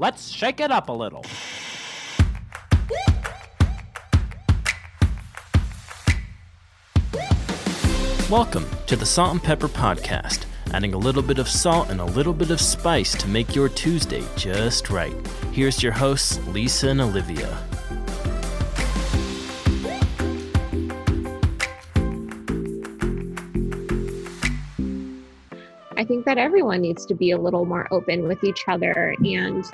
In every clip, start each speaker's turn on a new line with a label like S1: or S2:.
S1: Let's shake it up a little. Welcome to the Salt and Pepper Podcast, adding a little bit of salt and a little bit of spice to make your Tuesday just right. Here's your hosts, Lisa and Olivia.
S2: Think that everyone needs to be a little more open with each other and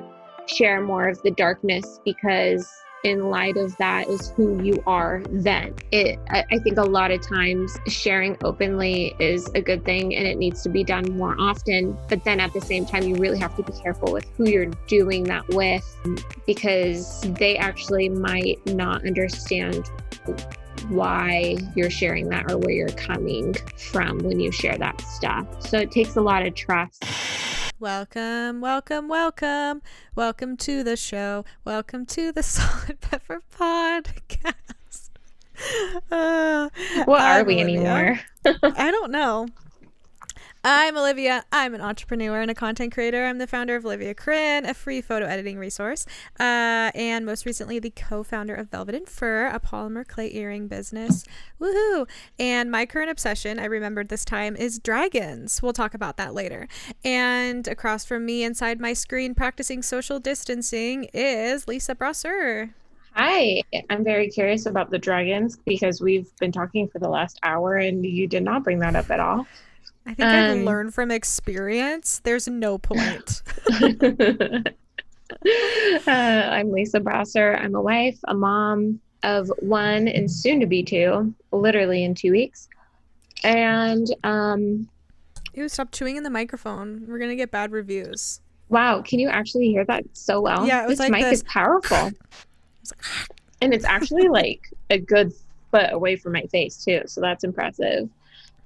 S2: share more of the darkness because in light of that is who you are then. It I, I think a lot of times sharing openly is a good thing and it needs to be done more often but then at the same time you really have to be careful with who you're doing that with because they actually might not understand why you're sharing that or where you're coming from when you share that stuff. So it takes a lot of trust.
S3: Welcome, welcome, welcome. Welcome to the show. Welcome to the Salt and Pepper Podcast.
S2: Uh, what are we anymore?
S3: I don't know. I'm Olivia. I'm an entrepreneur and a content creator. I'm the founder of Olivia Corinne, a free photo editing resource, uh, and most recently the co-founder of Velvet and Fur, a polymer clay earring business. Woohoo! And my current obsession, I remembered this time, is dragons. We'll talk about that later. And across from me, inside my screen, practicing social distancing, is Lisa Brasser.
S2: Hi, I'm very curious about the dragons because we've been talking for the last hour and you did not bring that up at all.
S3: I think um, I've learned from experience. There's no point.
S2: uh, I'm Lisa Brasser. I'm a wife, a mom of one and soon to be two, literally in two weeks. And um
S3: you stop chewing in the microphone. We're gonna get bad reviews.
S2: Wow, can you actually hear that so well?
S3: Yeah,
S2: this
S3: like
S2: mic is powerful. and it's actually like a good foot away from my face too, so that's impressive.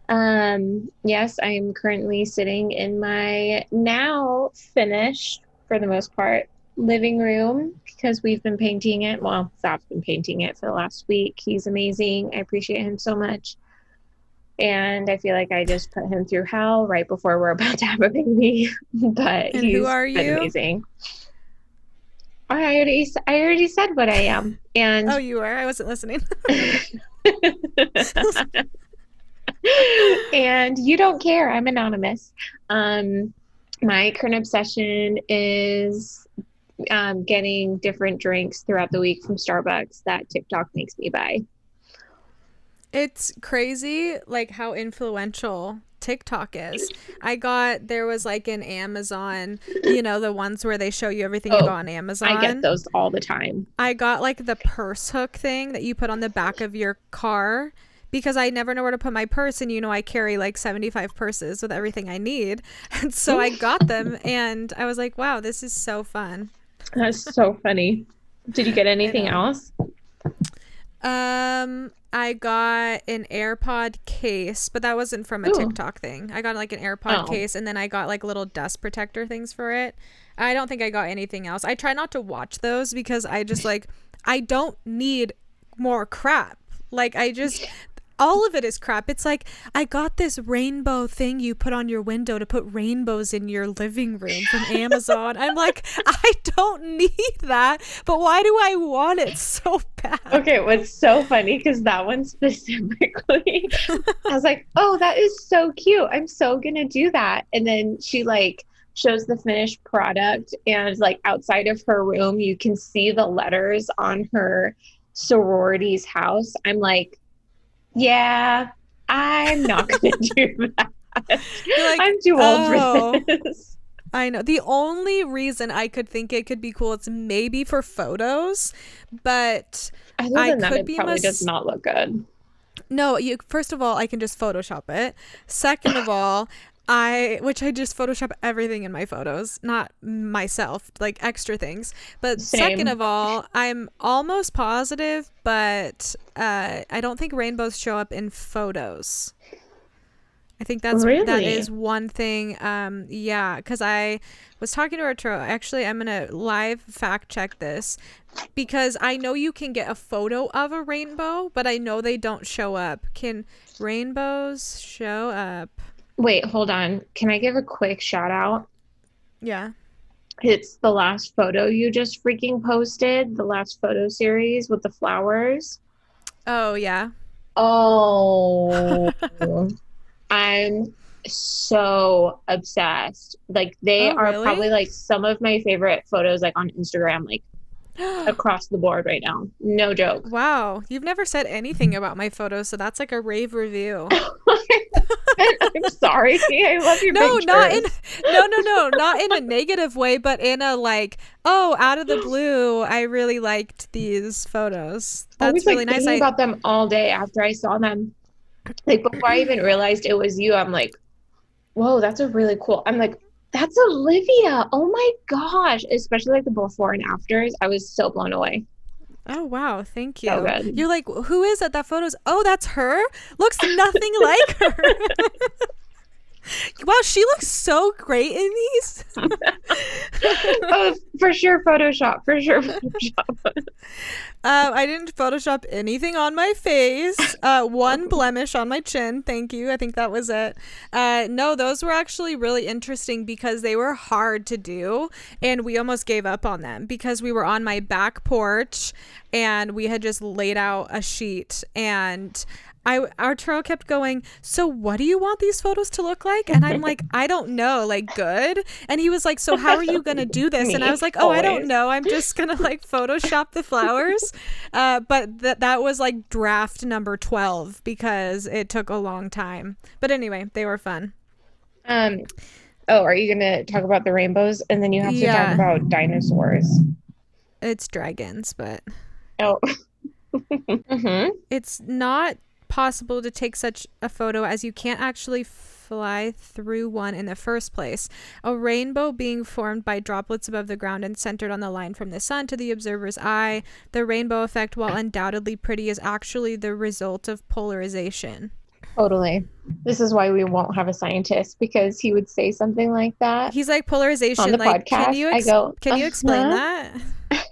S2: Um, yes, I am currently sitting in my now finished, for the most part, living room because we've been painting it. Well, Zach's been painting it for the last week. He's amazing. I appreciate him so much. And I feel like I just put him through hell right before we're about to have a baby. but
S3: and
S2: he's
S3: who are you?
S2: amazing. I already, I already said what I am. And
S3: oh, you are. I wasn't listening.
S2: and you don't care. I'm anonymous. Um, my current obsession is um, getting different drinks throughout the week from Starbucks that TikTok makes me buy.
S3: It's crazy, like how influential TikTok is. I got there was like an Amazon, you know, the ones where they show you everything oh, you got on Amazon.
S2: I get those all the time.
S3: I got like the purse hook thing that you put on the back of your car because I never know where to put my purse. And you know, I carry like 75 purses with everything I need. And so I got them and I was like, wow, this is so fun.
S2: That's so funny. Did you get anything else?
S3: Um, I got an AirPod case, but that wasn't from a Ooh. TikTok thing. I got like an AirPod oh. case and then I got like little dust protector things for it. I don't think I got anything else. I try not to watch those because I just like I don't need more crap. Like I just all of it is crap. It's like I got this rainbow thing you put on your window to put rainbows in your living room from Amazon. I'm like, I don't need that, but why do I want it so bad?
S2: Okay, what's so funny because that one specifically, I was like, oh, that is so cute. I'm so gonna do that. And then she like shows the finished product and like outside of her room you can see the letters on her sorority's house. I'm like, yeah, I'm not going to do that. Like, I'm too old oh, for this.
S3: I know. The only reason I could think it could be cool is maybe for photos, but
S2: Other I could that, it be probably mis- does not look good.
S3: No, you first of all, I can just Photoshop it. Second of all, I which I just Photoshop everything in my photos, not myself, like extra things. But Same. second of all, I'm almost positive, but uh, I don't think rainbows show up in photos. I think that's really? that is one thing. Um, yeah, because I was talking to Arturo. Actually, I'm gonna live fact check this because I know you can get a photo of a rainbow, but I know they don't show up. Can rainbows show up?
S2: Wait, hold on. Can I give a quick shout out?
S3: Yeah.
S2: It's the last photo you just freaking posted, the last photo series with the flowers.
S3: Oh, yeah.
S2: Oh, I'm so obsessed. Like they
S3: Oh,
S2: are
S3: really?
S2: probably like some of my favorite photos like on Instagram like across the board right now. No joke.
S3: wow. You've never said anything about my photos, so that's like a rave review.
S2: I'm sorry. I love your
S3: no, not in no no no, not in a negative way, but in a like, oh, out of the blue, I really liked these photos.
S2: I was
S3: really
S2: like
S3: nice.
S2: thinking
S3: I,
S2: about them all day after I saw them. Like before I even realized it was you, I'm like, whoa, that's a really cool. I'm like, that's Olivia. Oh my gosh. Especially like the before and afters. I was so blown away.
S3: Oh wow, thank you.
S2: So.
S3: You're like, who is it? That photo's oh, that's her? Looks nothing like her. Wow, she looks so great in these.
S2: oh, for sure Photoshop. For sure Photoshop.
S3: Um, I didn't Photoshop anything on my face. Uh, one blemish on my chin. Thank you. I think that was it. Uh, no, those were actually really interesting because they were hard to do, and we almost gave up on them because we were on my back porch, and we had just laid out a sheet and. I Arturo kept going. So, what do you want these photos to look like? And I'm like, I don't know, like good. And he was like, So, how are you gonna do this? And I was like, Oh, I don't know. I'm just gonna like Photoshop the flowers. Uh, but that that was like draft number twelve because it took a long time. But anyway, they were fun.
S2: Um oh, are you gonna talk about the rainbows and then you have to
S3: Yeah.
S2: talk about dinosaurs?
S3: It's dragons, but
S2: Oh. mm-hmm.
S3: it's not possible to take such a photo as you can't actually fly through one in the first place. A rainbow being formed by droplets above the ground and centered on the line from the sun to the observer's eye. The rainbow effect, while undoubtedly pretty, is actually the result of polarization.
S2: Totally. This is why we won't have a scientist because he would say something like that.
S3: He's like polarization.
S2: On the
S3: like, can
S2: podcast,
S3: you
S2: I
S3: ex-
S2: go,
S3: can you explain
S2: "Uh-huh."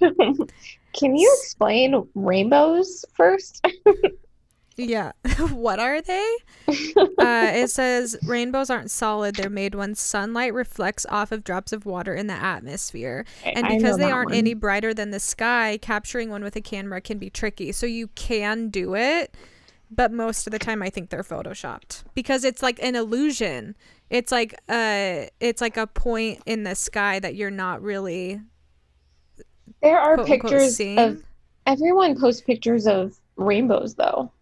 S3: that?
S2: Can you explain rainbows first?
S3: Yeah. what are they? uh, it says rainbows aren't solid. They're made when sunlight reflects off of drops of water in the atmosphere. And because they aren't
S2: one.
S3: any brighter than the sky, capturing one with a camera can be tricky. So you can do it, but most of the time I think they're photoshopped because it's like an illusion. It's like uh it's like a point in the sky that you're not really
S2: There are
S3: quote
S2: pictures
S3: seeing.
S2: of everyone posts pictures of rainbows though.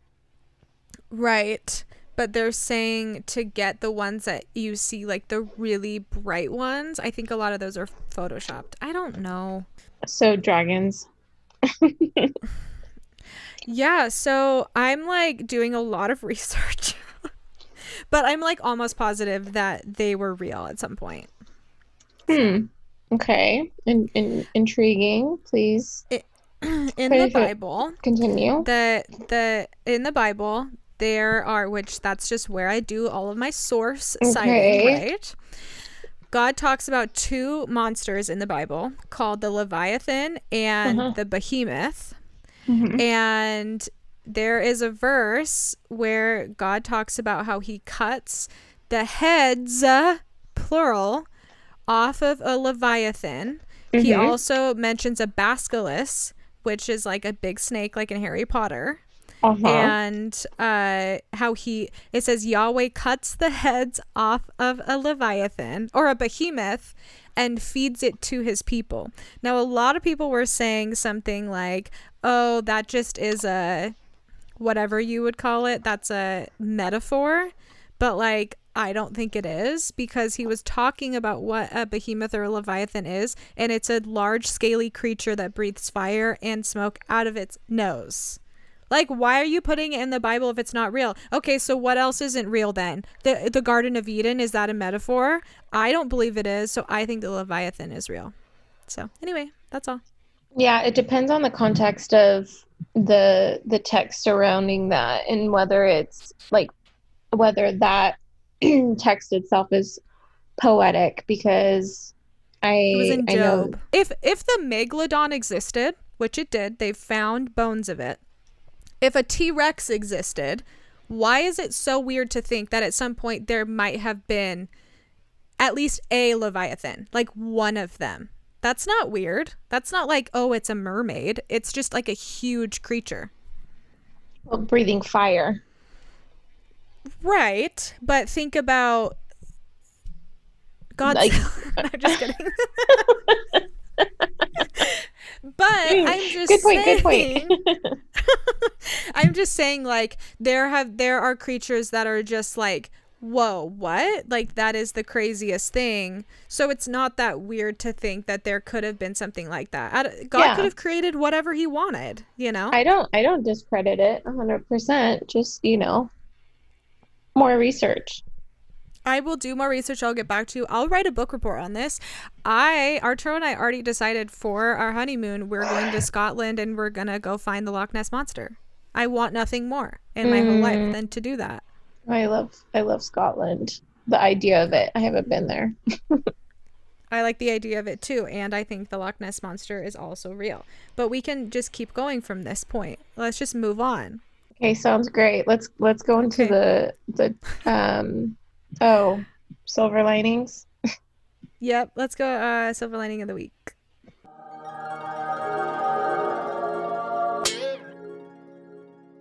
S3: Right. But they're saying to get the ones that you see, like the really bright ones, I think a lot of those are photoshopped. I don't know.
S2: So dragons.
S3: Yeah, so I'm like doing a lot of research. but I'm like almost positive that they were real at some point.
S2: Hmm. Okay. In, in, intriguing. Please
S3: In the
S2: sure-
S3: Bible,
S2: continue.
S3: the the in the Bible there are which that's just where I do all of my source citing, right? God talks about two monsters in the Bible called the Leviathan and
S2: Uh-huh.
S3: the Behemoth.
S2: Mhm.
S3: And there is a verse where God talks about how he cuts the heads, uh, plural, off of a Leviathan. He
S2: Mhm.
S3: also mentions a basilisk, which is like a big snake, like in Harry Potter.
S2: Uh-huh.
S3: And uh, how he, it says Yahweh cuts the heads off of a Leviathan or a behemoth and feeds it to his people. Now, a lot of people were saying something like, oh, that just is a whatever you would call it, that's a metaphor. But like, I don't think it is because he was talking about what a behemoth or a leviathan is, and it's a large, scaly creature that breathes fire and smoke out of its nose. Like, why are you putting it in the Bible if it's not real? Okay, so what else isn't real then? The the Garden of Eden is that a metaphor? I don't believe it is, so I think the Leviathan is real. So anyway, that's all.
S2: Yeah, it depends on the context of the the text surrounding that and whether it's like whether that text itself is poetic because I
S3: It was in
S2: I know
S3: If if the megalodon existed, which it did, they found bones of it. If a T Rex existed, why is it so weird to think that at some point there might have been at least a Leviathan, like one of them? That's not weird. That's not like, oh, it's a mermaid. It's just like a huge creature.
S2: Well, breathing fire.
S3: Right. But think about God. Like, I'm just kidding. but I'm just good point. Saying, good point. I'm just saying, like there have there are creatures that are just like whoa, what? Like that is the craziest thing. So it's not that weird to think that there could have been something like that. God yeah. could have created whatever he wanted, you know?
S2: I don't I don't discredit it 100%, just, you know, more research.
S3: I will do more research. I'll get back to you. I'll write a book report on this. I, Arturo and I already decided for our honeymoon, we're going to Scotland and we're going to go find the Loch Ness Monster. I want nothing more in my mm. whole life mm. than to do that.
S2: I love I love Scotland. The idea of it. I haven't been there.
S3: I like the idea of it too, and I think the Loch Ness monster is also real. But we can just keep going from this point. Let's just move on.
S2: Okay, sounds great. Let's let's go into okay. the the um oh silver linings.
S3: yep, let's go uh silver lining of the week.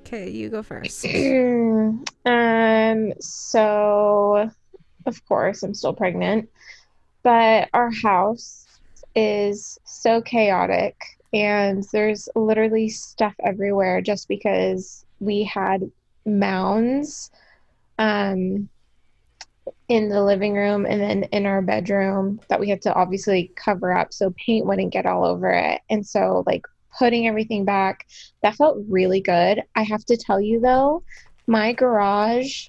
S3: Okay, you go first.
S2: um, so, of course, I'm still pregnant, but our house is so chaotic and there's literally stuff everywhere just because we had mounds um, in the living room and then in our bedroom that we had to obviously cover up so paint wouldn't get all over it. And so, like, putting everything back. That felt really good. I have to tell you though, my garage,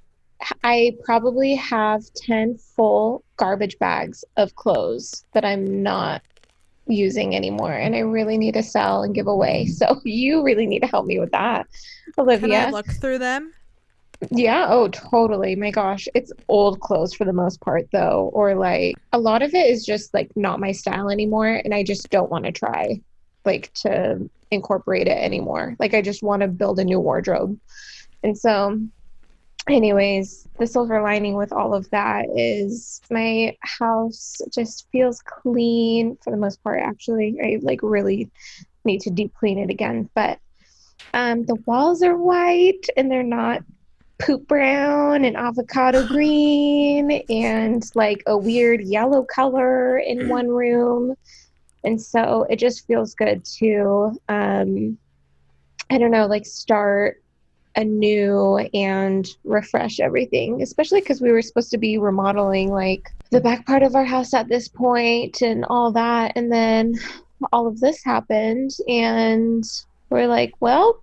S2: I probably have 10 full garbage bags of clothes that I'm not using anymore and I really need to sell and give away. So you really need to help me with that. Olivia.
S3: Can I look through them?
S2: Yeah, oh totally. My gosh, it's old clothes for the most part though or like a lot of it is just like not my style anymore and I just don't want to try like to incorporate it anymore. Like I just want to build a new wardrobe. And so anyways, the silver lining with all of that is my house just feels clean for the most part actually. I like really need to deep clean it again, but um the walls are white and they're not poop brown and avocado green and like a weird yellow color in one room. And so it just feels good to um, i don't know like start anew and refresh everything especially because we were supposed to be remodeling like the back part of our house at this point and all that. And then all of this happened and we're like well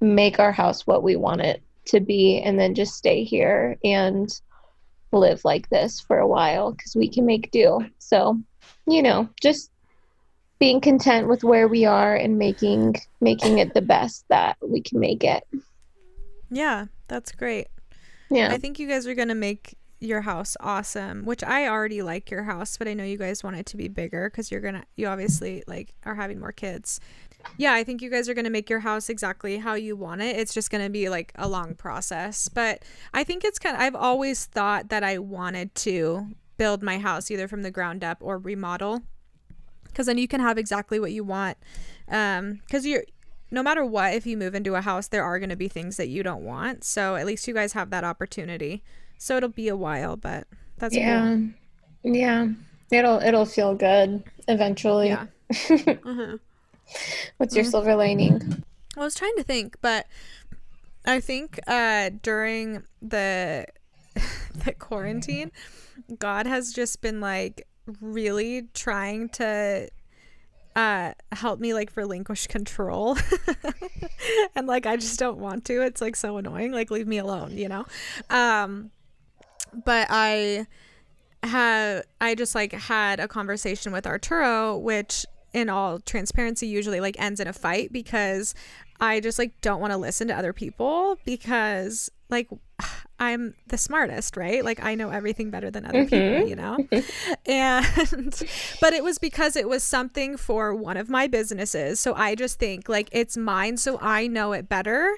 S2: make our house what we want it to be and then just stay here and live like this for a while because we can make do so you know just being content with where we are and making making it the best that we can make it.
S3: Yeah, that's great. Yeah. I think you guys are going to make your house awesome, which I already like your house, but I know you guys want it to be bigger cuz you're going to you obviously like are having more kids. Yeah, I think you guys are going to make your house exactly how you want it. It's just going to be like a long process, but I think it's kind of I've always thought that I wanted to build my house either from the ground up or remodel. Because then you can have exactly what you want. Um because you're no matter what if you move into a house there are going to be things that you don't want. So at least you guys have that opportunity. So it'll be a while but that's
S2: yeah. Cool. yeah. It'll it'll feel good eventually. Yeah. Uh-huh. What's your mm-hmm. silver lining?
S3: I was trying to think but i think uh during the the quarantine god has just been like really trying to uh help me like relinquish control. And like i just don't want to. It's like so annoying. Like leave me alone you know? Um but i have i just like had a conversation with arturo which in all transparency usually like ends in a fight because i just like don't want to listen to other people because like I'm the smartest, right? Like I know everything better than other mm-hmm. people, you know? and but it was because it was something for one of my businesses. So I just think like it's mine so I know it better.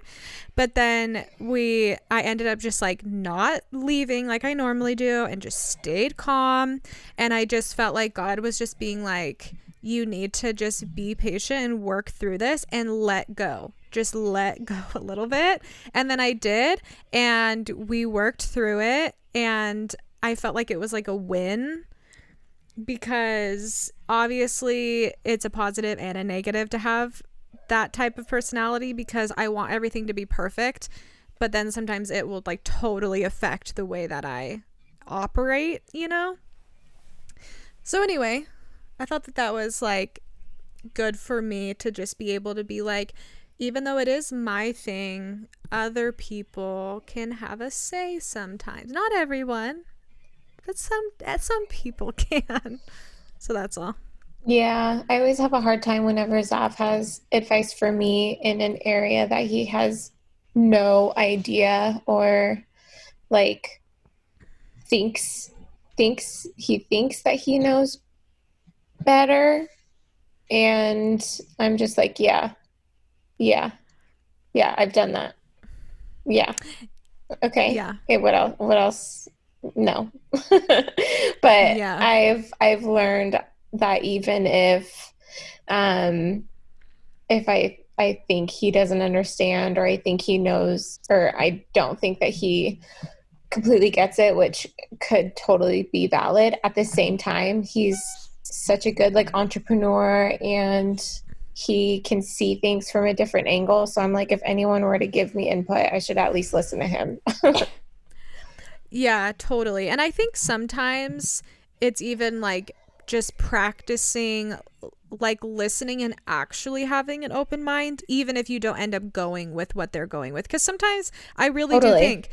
S3: But then we I ended up just like not leaving like I normally do and just stayed calm and I just felt like God was just being like you need to just be patient and work through this and let go. Just let go a little bit. And then I did, and we worked through it, and I felt like it was like a win because obviously it's a positive and a negative to have that type of personality because I want everything to be perfect, but then sometimes it will like totally affect the way that I operate, you know? So anyway, I thought that that was like good for me to just be able to be like even though it is my thing, other people can have a say sometimes. Not everyone, but some eh, some people can. So that's all.
S2: Yeah, I always have a hard time whenever Zav has advice for me in an area that he has no idea or like thinks thinks he thinks that he knows better and I'm just like, yeah. Yeah. Yeah, I've done that. Yeah. Okay.
S3: Yeah.
S2: Okay, what else what else no. but yeah. I've I've learned that even if um if I I think he doesn't understand or I think he knows or I don't think that he completely gets it, which could totally be valid. At the same time, he's such a good like entrepreneur and he can see things from a different angle. So I'm like, if anyone were to give me input, I should at least listen to him.
S3: Yeah, totally. And I think sometimes it's even like just practicing like listening and actually having an open mind even if you don't end up going with what they're going with cuz sometimes I really totally. do think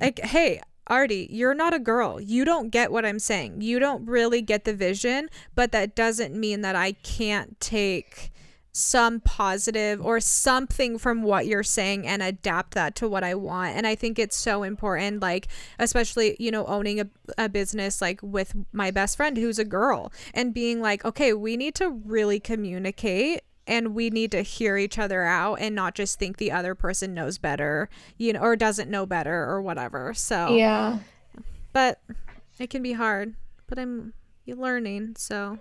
S3: like hey Artie, you're not a girl. You don't get what I'm saying. You don't really get the vision, but that doesn't mean that I can't take some positive or something from what you're saying and adapt that to what I want. And I think it's so important, like, especially, you know, owning a, a business like with my best friend who's a girl and being like, okay, we need to really communicate and we need to hear each other out and not just think the other person knows better, you know, or doesn't know better or whatever. So,
S2: yeah.
S3: But it can be hard, but I'm learning. So,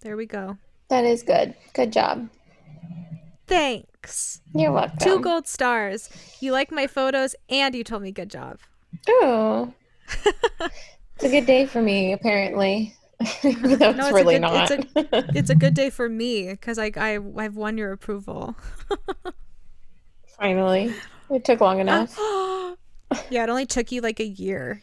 S3: there we go.
S2: That is good. Good job.
S3: Thanks.
S2: You're welcome.
S3: Two gold stars. You like my photos and you told me good job.
S2: Oh. it's a good day for me, apparently. no, it's really
S3: good,
S2: not.
S3: It's a, it's a, good day for me because I, I, I've won your approval.
S2: Finally. It took long enough.
S3: yeah, it only took you like a year,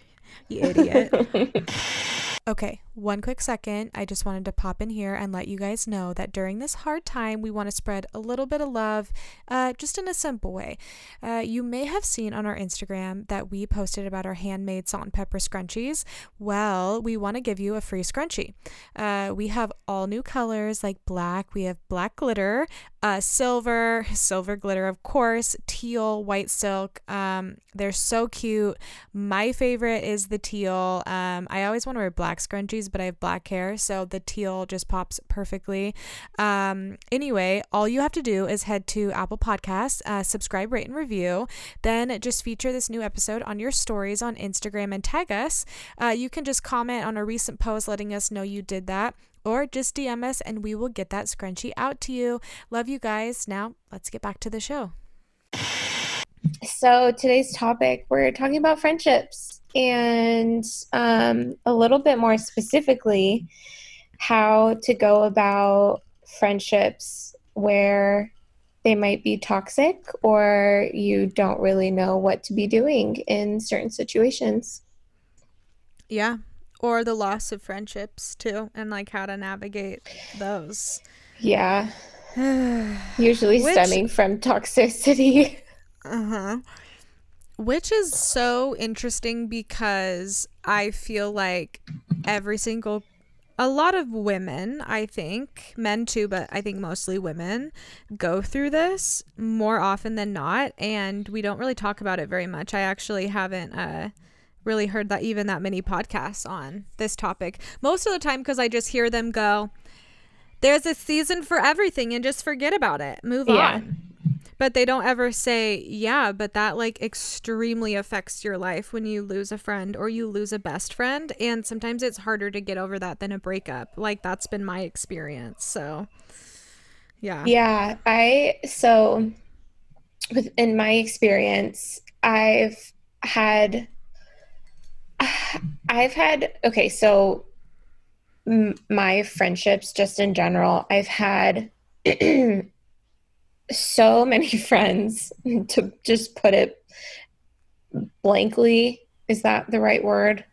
S3: you idiot. Okay, one quick second. I just wanted to pop in here and let you guys know that during this hard time, we want to spread a little bit of love uh, just in a simple way. Uh, you may have seen on our Instagram that we posted about our handmade salt and pepper scrunchies. Well, we want to give you a free scrunchie. Uh, we have all new colors like black, we have black glitter, uh, silver, silver glitter, of course, teal, white silk. Um, they're so cute. My favorite is the teal. Um, I always want to wear black scrunchies, but I have black hair, so the teal just pops perfectly. Um, anyway, all you have to do is head to Apple Podcasts, uh, subscribe, rate, and review. Then just feature this new episode on your stories on Instagram and tag us. Uh, you can just comment on a recent post letting us know you did that or just DM us and we will get that scrunchie out to you. Love you guys. Now, let's get back to the show.
S2: So, today's topic, we're talking about friendships and um, a little bit more specifically, how to go about friendships where they might be toxic or you don't really know what to be doing in certain situations.
S3: Yeah, or the loss of friendships too and like how to navigate those.
S2: Yeah. Usually Which, stemming from toxicity.
S3: Uh-huh which is so interesting because i feel like every single a lot of women, I think, men too, but I think mostly women go through this more often than not. And we don't really talk about it very much. I actually haven't uh, really heard that even that many podcasts on this topic. Most of the time, because I just hear them go, there's a season for everything and just forget about it, move yeah. on. But they don't ever say, yeah, but that like extremely affects your life when you lose a friend or you lose a best friend. And sometimes it's harder to get over that than a breakup. Like that's been my experience. So, yeah.
S2: Yeah. I, so within my experience, I've had, I've had, okay, so my friendships just in general, I've had so many friends to just put it blankly is that the right word?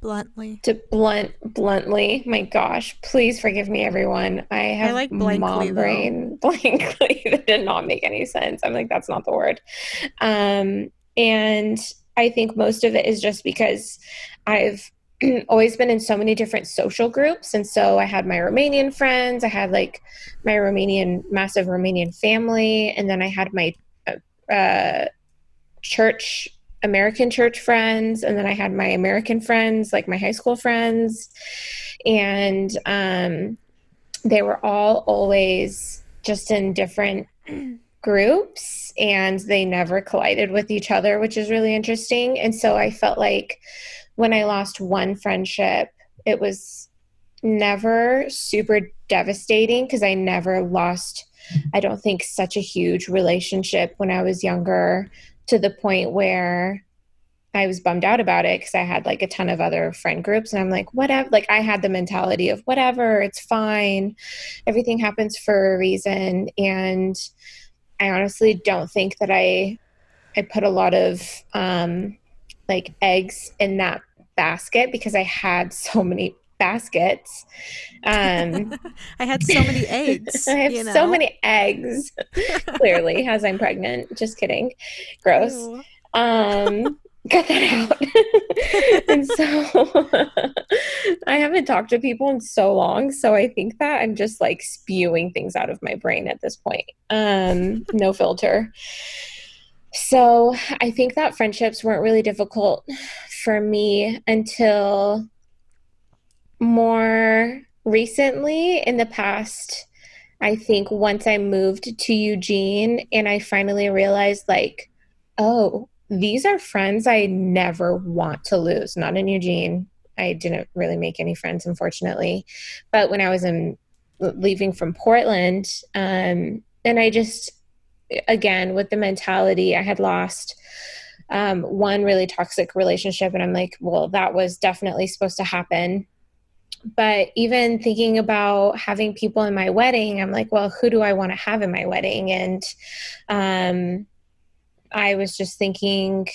S3: Bluntly.
S2: To blunt bluntly my gosh please forgive me everyone. I have I like blankly, mom brain blankly that did not make any sense. I'm like that's not the word. Um and i think most of it is just because i've always been in so many different social groups. And so i had my romanian friends i had like my romanian massive romanian family and then i had my uh, uh, church american church friends and then i had my american friends like my high school friends. And um, they were all always just in different groups and they never collided with each other which is really interesting. And so i felt like when I lost one friendship, it was never super devastating because I never lost, I don't think, such a huge relationship when I was younger to the point where I was bummed out about it because I had like a ton of other friend groups and I'm like, whatever. Like I had the mentality of whatever, it's fine. Everything happens for a reason. And I honestly don't think that I I put a lot of um like eggs in that basket because I had so many baskets. Um,
S3: I had so many eggs.
S2: I have you know? so many eggs, clearly, as I'm pregnant. Just kidding. Gross. Ew. Um, cut that out. and so I haven't talked to people in so long. So I think that I'm just like spewing things out of my brain at this point. Um, no filter. So I think that friendships weren't really difficult for me until more recently in the past i think once i moved to eugene and i finally realized like oh these are friends i never want to lose. Not in eugene. I didn't really make any friends unfortunately. But when i was in leaving from portland um, and i just again with the mentality i had lost um, one really toxic relationship. And i'm like well that was definitely supposed to happen. But even thinking about having people in my wedding i'm like well who do i want to have in my wedding? And um, i was just thinking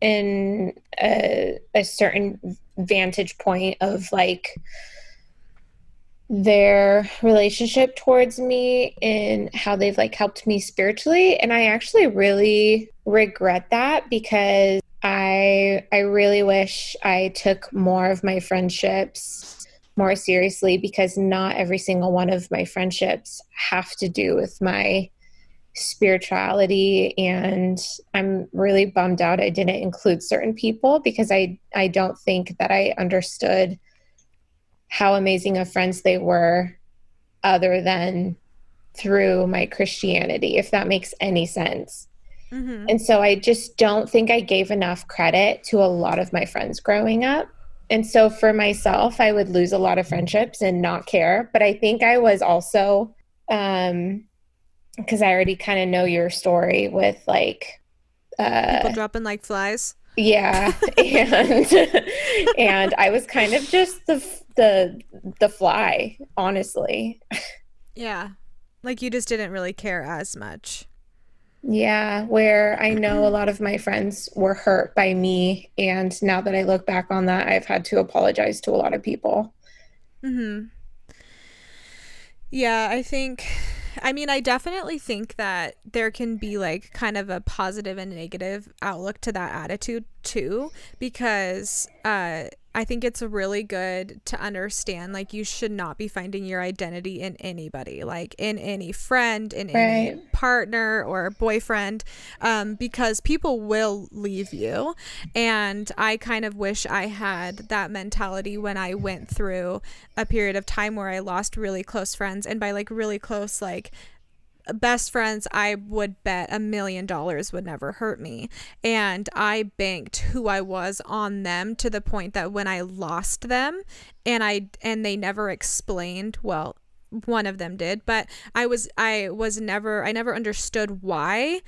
S2: in a, a certain vantage point of like their relationship towards me and how they've like helped me spiritually. And i actually really regret that because i i really wish i took more of my friendships more seriously because not every single one of my friendships have to do with my spirituality. And i'm really bummed out i didn't include certain people because i i don't think that i understood how amazing of friends they were other than through my Christianity, if that makes any sense. Mm-hmm. And so I just don't think I gave enough credit to a lot of my friends growing up. And so for myself, I would lose a lot of friendships and not care. But I think I was also, um, because I already kind of know your story with like,
S3: uh, people dropping like flies.
S2: Yeah, and and I was kind of just the the the fly, honestly.
S3: Yeah. Like you just didn't really care as much.
S2: Yeah, where I know a lot of my friends were hurt by me and now that I look back on that, I've had to apologize to a lot of people.
S3: Mhm. Yeah, I think I mean, I definitely think that there can be like kind of a positive and negative outlook to that attitude too, because uh, I think it's really good to understand like you should not be finding your identity in anybody, like in any friend, in right. any partner or boyfriend, um, because people will leave you. And I kind of wish I had that mentality when I went through a period of time where I lost really close friends. And by like really close, like best friends I would bet a million dollars would never hurt me. And I banked who I was on them to the point that when I lost them and I and they never explained, well, one of them did, but I was I was never I never understood why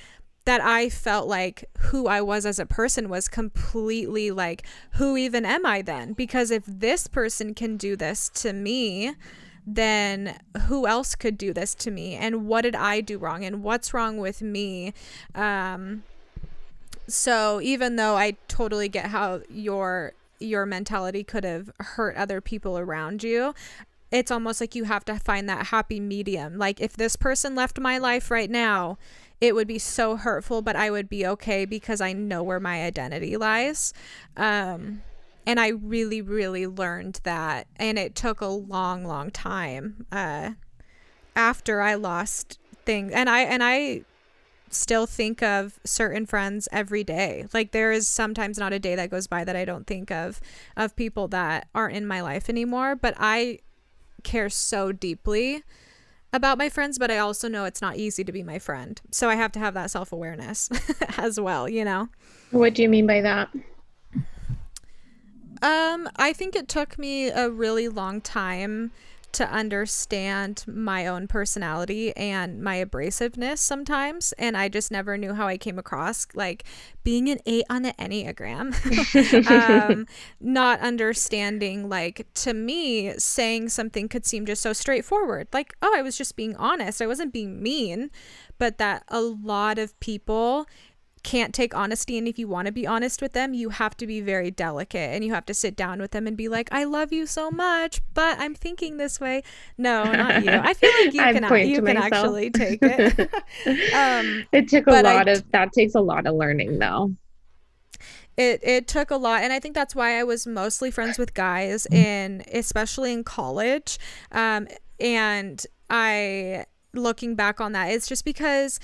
S3: that I felt like who I was as a person was completely like who even am I then? Because if this person can do this to me, then who else could do this to me? And what did i do wrong? And what's wrong with me? Um so even though i totally get how your your mentality could have hurt other people around you it's almost like you have to find that happy medium. Like if this person left my life right now it would be so hurtful but i would be okay because i know where my identity lies. Um and I really, really learned that. And it took a long, long time uh, after I lost things. And I and I still think of certain friends every day. Like there is sometimes not a day that goes by that I don't think of of people that aren't in my life anymore. But I care so deeply about my friends, but I also know it's not easy to be my friend. So I have to have that self awareness as well, you know?
S2: What do you mean by that?
S3: Um, I think it took me a really long time to understand my own personality and my abrasiveness sometimes and i just never knew how i came across like being an eight on the enneagram. Um, not understanding like to me saying something could seem just so straightforward. Like oh i was just being honest. I wasn't being mean but that a lot of people can't take honesty and if you want to be honest with them you have to be very delicate and you have to sit down with them and be like i love you so much but i'm thinking this way. No not you. I feel like you can, you can actually take it.
S2: Um, it took a lot I, of that takes a lot of learning though.
S3: It it took a lot and i think that's why i was mostly friends with guys in especially in college. Um, and i looking back on that it's just because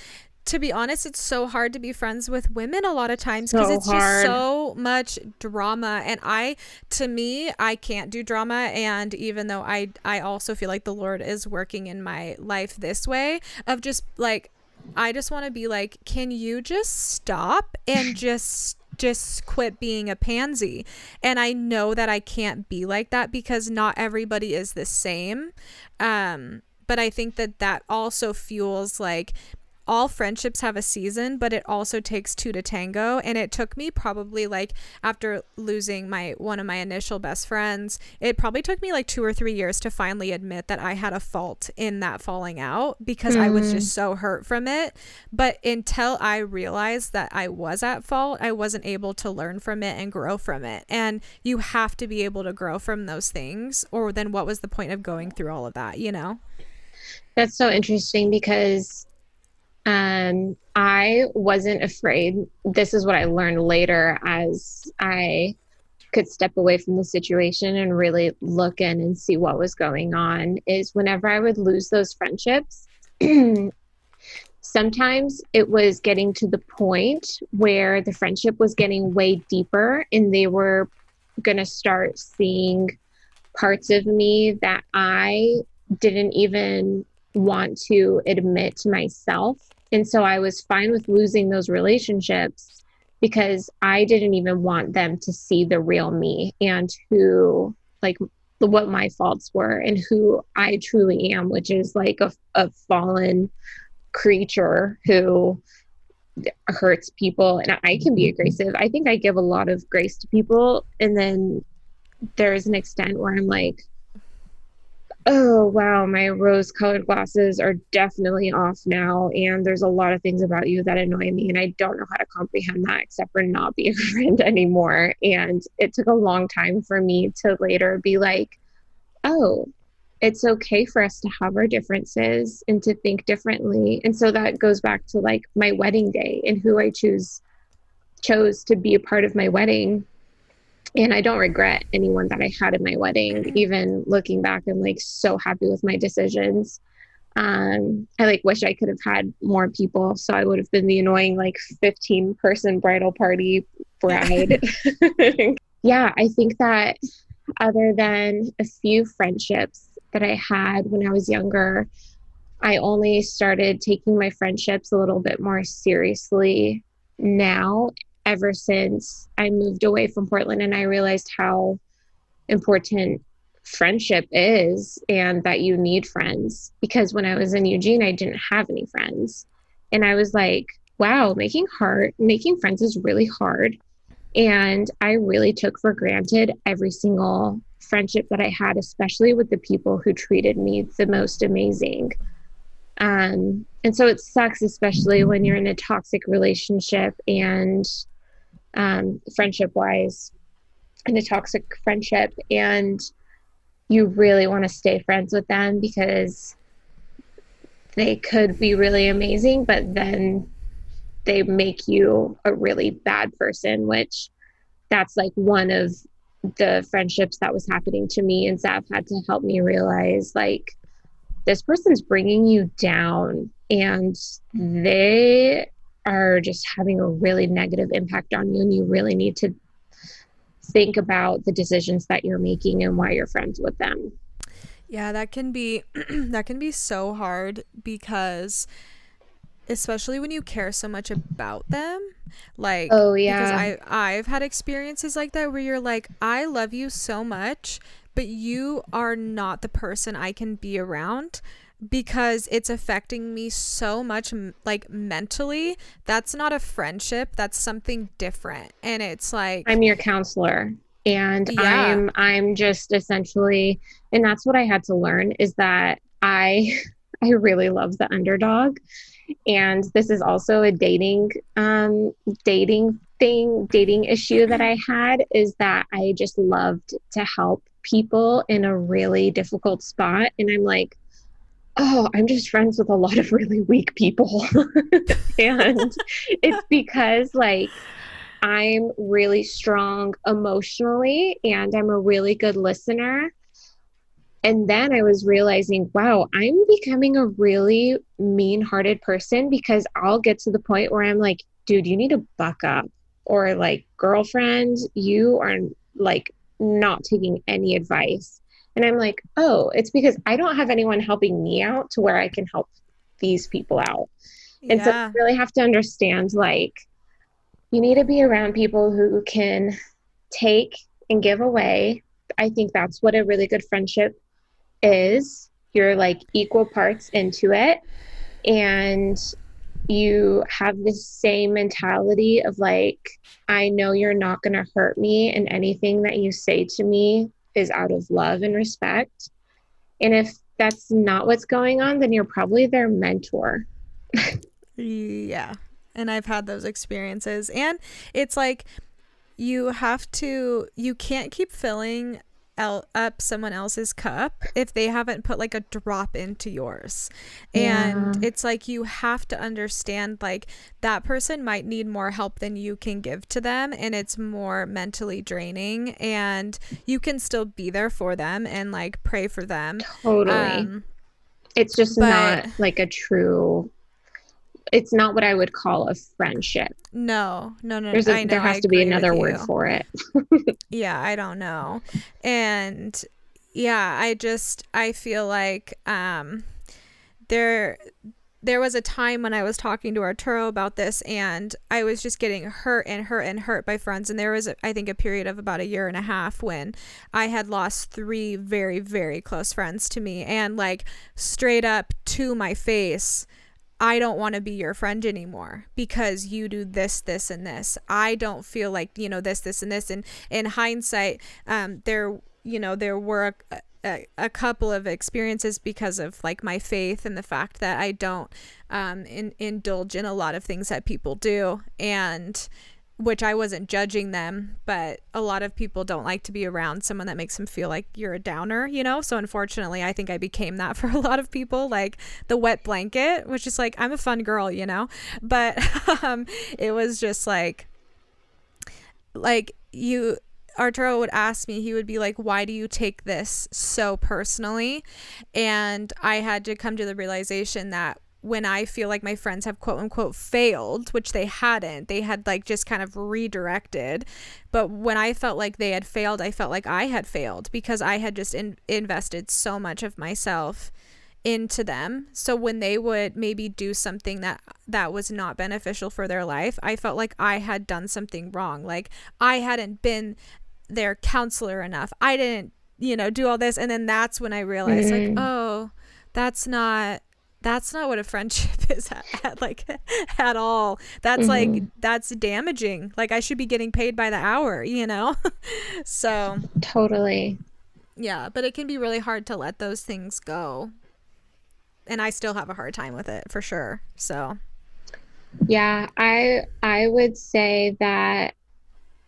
S3: to be honest, it's so hard to be friends with women a lot of times because so it's hard. just so much drama. And I, to me, I can't do drama. And even though I, I also feel like the Lord is working in my life this way of just like, I just want to be like, can you just stop and just just quit being a pansy. And I know that I can't be like that because not everybody is the same. Um, but I think that that also fuels like all friendships have a season, but it also takes two to tango. And it took me probably like after losing my one of my initial best friends, it probably took me like two or three years to finally admit that I had a fault in that falling out because mm. I was just mm. so hurt from it. But until I realized that I was at fault, I wasn't able to learn from it and grow from it. And you have to be able to grow from those things, or then what was the point of going through all of that, you know?
S2: That's so interesting because um, I wasn't afraid. This is what I learned later as I could step away from the situation and really look in and see what was going on. Is whenever I would lose those friendships, sometimes it was getting to the point where the friendship was getting way deeper and they were going to start seeing parts of me that I didn't even want to admit to myself and so I was fine with losing those relationships because I didn't even want them to see the real me and who, like, what my faults were and who I truly am, which is like a, a fallen creature who hurts people. And I can be mm-hmm. aggressive. I think I give a lot of grace to people. And then there's an extent where I'm like, oh wow. My rose colored glasses are definitely off now and there's a lot of things about you that annoy me and i don't know how to comprehend that except for not be a friend anymore. And it took a long time for me to later be like oh it's okay for us to have our differences and to think differently. And so that goes back to like my wedding day and who i choose chose to be a part of my wedding and I don't regret anyone that I had in my wedding. Even looking back, I'm like so happy with my decisions. Um, I like wish I could have had more people, so I would have been the annoying like 15 person bridal party bride. yeah, I think that other than a few friendships that I had when I was younger, I only started taking my friendships a little bit more seriously now, ever since I moved away from Portland and I realized how important friendship is and that you need friends. Because when I was in Eugene, I didn't have any friends. And I was like, wow, making hard, making friends is really hard. And I really took for granted every single friendship that I had, especially with the people who treated me the most amazing. Um, and so it sucks, especially when you're in a toxic relationship and um, friendship wise, in a toxic friendship, and you really want to stay friends with them because they could be really amazing, but then they make you a really bad person, which that's like one of the friendships that was happening to me. And Zav had to help me realize like, this person's bringing you down and they are just having a really negative impact on you. And you really need to think about the decisions that you're making and why you're friends with them.
S3: Yeah, that can be that can be so hard because especially when you care so much about them like
S2: oh yeah
S3: because i i've had experiences like that where you're like i love you so much but you are not the person i can be around because it's affecting me so much like mentally that's not a friendship that's something different. And it's like
S2: i'm your counselor and yeah. i'm i'm just essentially and that's what i had to learn is that i i really love the underdog. And this is also a dating um, dating thing dating issue that i had is that i just loved to help people in a really difficult spot. And i'm like oh i'm just friends with a lot of really weak people and it's because like i'm really strong emotionally and i'm a really good listener and then I was realizing, wow, I'm becoming a really mean hearted person because I'll get to the point where I'm like, dude, you need to buck up. Or like, girlfriend, you are like not taking any advice. And I'm like, oh, it's because I don't have anyone helping me out to where I can help these people out. Yeah. And so you really have to understand like, you need to be around people who can take and give away. I think that's what a really good friendship is you're like equal parts into it and you have the same mentality of like i know you're not going to hurt me and anything that you say to me is out of love and respect. And if that's not what's going on then you're probably their mentor.
S3: Yeah. And i've had those experiences. And it's like you have to you can't keep filling el- up someone else's cup if they haven't put like a drop into yours. And yeah. it's like you have to understand like that person might need more help than you can give to them and it's more mentally draining and you can still be there for them and like pray for them.
S2: Totally. Um, it's just but, not like a true it's not what I would call a friendship.
S3: No, no, no.
S2: There's a, know, there has I to be another word for it.
S3: yeah, I don't know. And yeah, I just I feel like um there there was a time when I was talking to Arturo about this and I was just getting hurt and hurt and hurt by friends and there was I think a period of about a year and a half when I had lost three very very close friends to me and like straight up to my face I don't want to be your friend anymore because you do this, this, and this. I don't feel like, you know, this, this, and this. And in hindsight, um, there, you know, there were a, a, a, couple of experiences because of like my faith and the fact that I don't um, in, indulge in a lot of things that people do. And, which I wasn't judging them, but a lot of people don't like to be around someone that makes them feel like you're a downer, you know? So unfortunately, I think I became that for a lot of people, like the wet blanket, which is like, I'm a fun girl, you know? But um, it was just like, like you, Arturo would ask me, he would be like, Why do you take this so personally? And I had to come to the realization that when I feel like my friends have quote unquote failed, which they hadn't, they had like just kind of redirected. But when I felt like they had failed, I felt like I had failed because I had just in- invested so much of myself into them. So when they would maybe do something that that was not beneficial for their life, I felt like I had done something wrong. Like I hadn't been their counselor enough. I didn't, you know, do all this and then that's when I realized mm-hmm. like, oh, that's not that's not what a friendship is at, at like at all. That's mm-hmm. like that's damaging. Like i should be getting paid by the hour you know? So
S2: totally.
S3: Yeah but it can be really hard to let those things go. And i still have a hard time with it for sure. So
S2: yeah i i would say that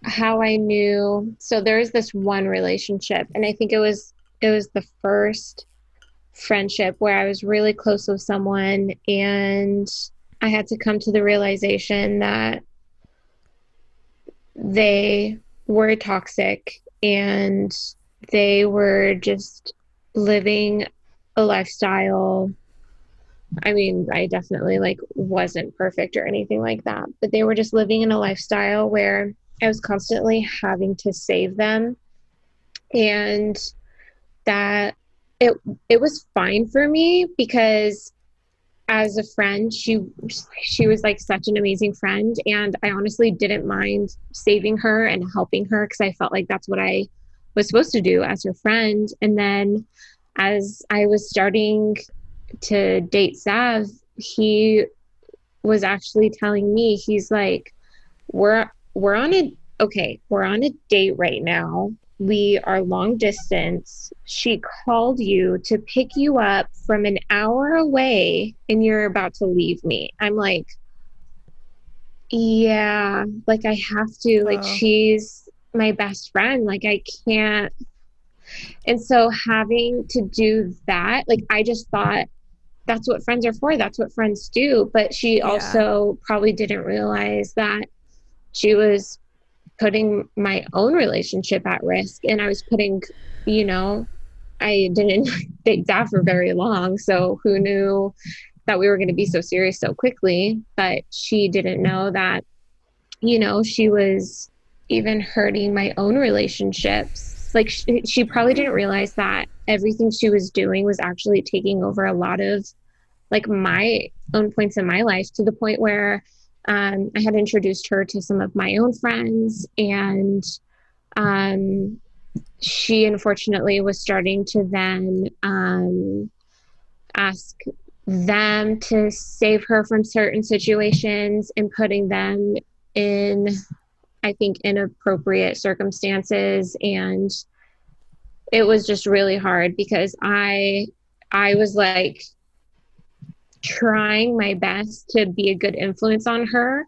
S2: how i knew so there's this one relationship and i think it was it was the first friendship where I was really close with someone and I had to come to the realization that they were toxic and they were just living a lifestyle. I mean, I definitely like wasn't perfect or anything like that, but they were just living in a lifestyle where I was constantly having to save them. And that it it was fine for me because as a friend she she was like such an amazing friend and i honestly didn't mind saving her and helping her because i felt like that's what i was supposed to do as her friend. And then as i was starting to date Zav he was actually telling me he's like we're we're on a okay we're on a date right now we are long distance. She called you to pick you up from an hour away and you're about to leave me. I'm like, yeah, like I have to. Like, she's my best friend. Like, I can't. And so having to do that, like, I just thought that's what friends are for. That's what friends do. But she yeah. also probably didn't realize that she was putting my own relationship at risk. And i was putting you know i didn't date that for very long so who knew that we were going to be so serious so quickly. But she didn't know that you know she was even hurting my own relationships. Like she, she probably didn't realize that everything she was doing was actually taking over a lot of like my own points in my life to the point where um, I had introduced her to some of my own friends, and um, she unfortunately was starting to then um, ask them to save her from certain situations and putting them in, I think, inappropriate circumstances. And it was just really hard because I, I was like, trying my best to be a good influence on her.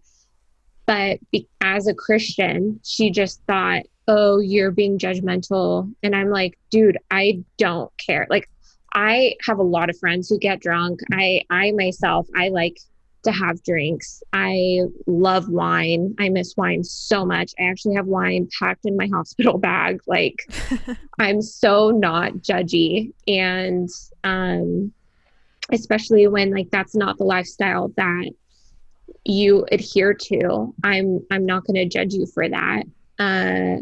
S2: But be- as a Christian, she just thought, oh, you're being judgmental. And I'm like, dude, I don't care. Like, I have a lot of friends who get drunk. I, I myself, I like to have drinks. I love wine. I miss wine so much. I actually have wine packed in my hospital bag. Like, I'm so not judgy. And, um, especially when like that's not the lifestyle that you adhere to i'm i'm not going to judge you for that. Uh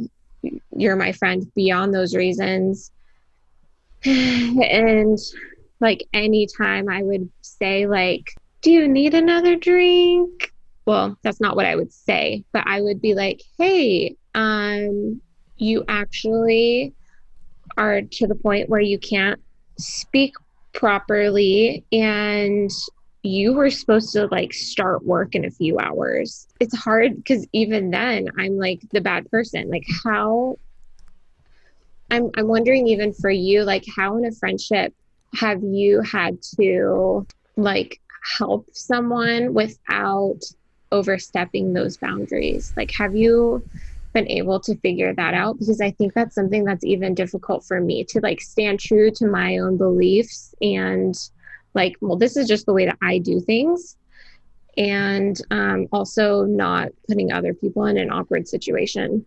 S2: you're my friend beyond those reasons. And like anytime i would say like do you need another drink? Well that's not what i would say but i would be like hey um you actually are to the point where you can't speak properly and you were supposed to like start work in a few hours. It's hard because even then I'm like the bad person. Like how I'm I'm wondering even for you, like how in a friendship have you had to like help someone without overstepping those boundaries? Like have you been able to figure that out because I think that's something that's even difficult for me to like stand true to my own beliefs and like, well, this is just the way that I do things. And um, also not putting other people in an awkward situation.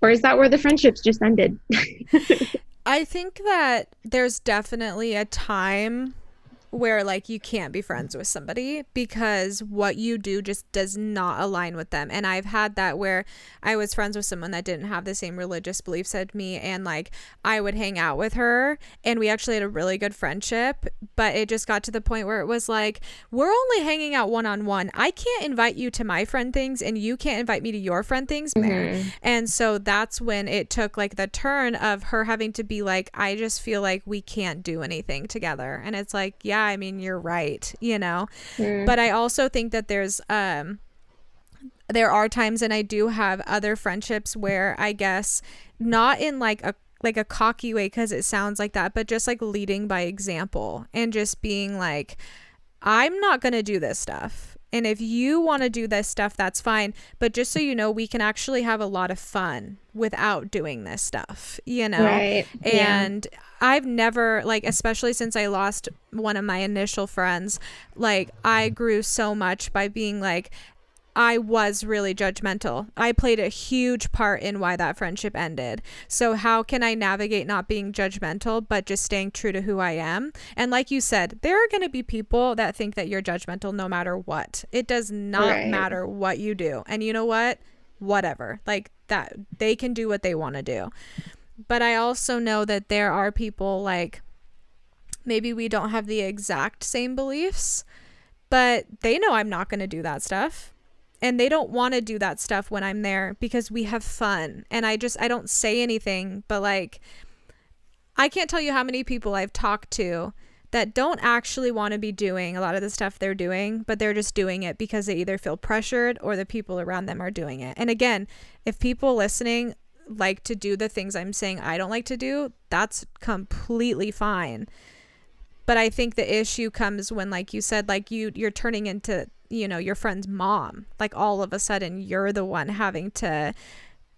S2: Or is that where the friendships just ended?
S3: I think that there's definitely a time where like you can't be friends with somebody because what you do just does not align with them. And I've had that where I was friends with someone that didn't have the same religious beliefs as me and like I would hang out with her and we actually had a really good friendship, but it just got to the point where it was like we're only hanging out one on one. I can't invite you to my friend things and you can't invite me to your friend things. Mm-hmm. And so that's when it took like the turn of her having to be like I just feel like we can't do anything together. And it's like, yeah, I mean, you're right, you know. Mm. But I also think that there's um there are times and I do have other friendships where I guess not in like a like a cocky way cuz it sounds like that, but just like leading by example and just being like I'm not going to do this stuff. And if you want to do this stuff, that's fine. But just so you know, we can actually have a lot of fun without doing this stuff, you know? Right. And yeah. I've never like especially since I lost one of my initial friends, like I grew so much by being like I was really judgmental. I played a huge part in why that friendship ended. So, how can I navigate not being judgmental, but just staying true to who I am? And, like you said, there are going to be people that think that you're judgmental no matter what. It does not right. matter what you do. And you know what? Whatever. Like that, they can do what they want to do. But I also know that there are people like maybe we don't have the exact same beliefs, but they know I'm not going to do that stuff. And they don't want to do that stuff when I'm there because we have fun. And I just, I don't say anything, but like, I can't tell you how many people I've talked to that don't actually want to be doing a lot of the stuff they're doing, but they're just doing it because they either feel pressured or the people around them are doing it. And again, if people listening like to do the things I'm saying I don't like to do, that's completely fine. But I think the issue comes when like you said like you you're turning into, you know, your friend's mom. Like all of a sudden you're the one having to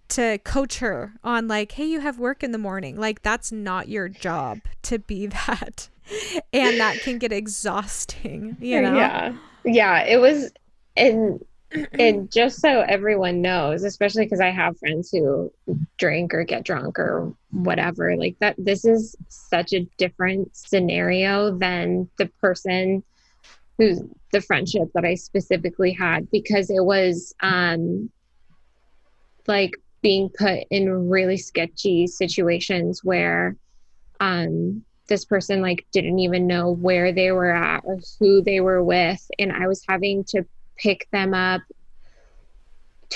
S3: to coach her on like, "Hey, you have work in the morning." Like that's not your job to be that. and that can get exhausting, you know.
S2: Yeah. Yeah, it was and and just so everyone knows, especially because I have friends who drink or get drunk or whatever, like that, this is such a different scenario than the person who's the friendship that I specifically had because it was um like being put in really sketchy situations where um this person like didn't even know where they were at or who they were with. And i was having to pick them up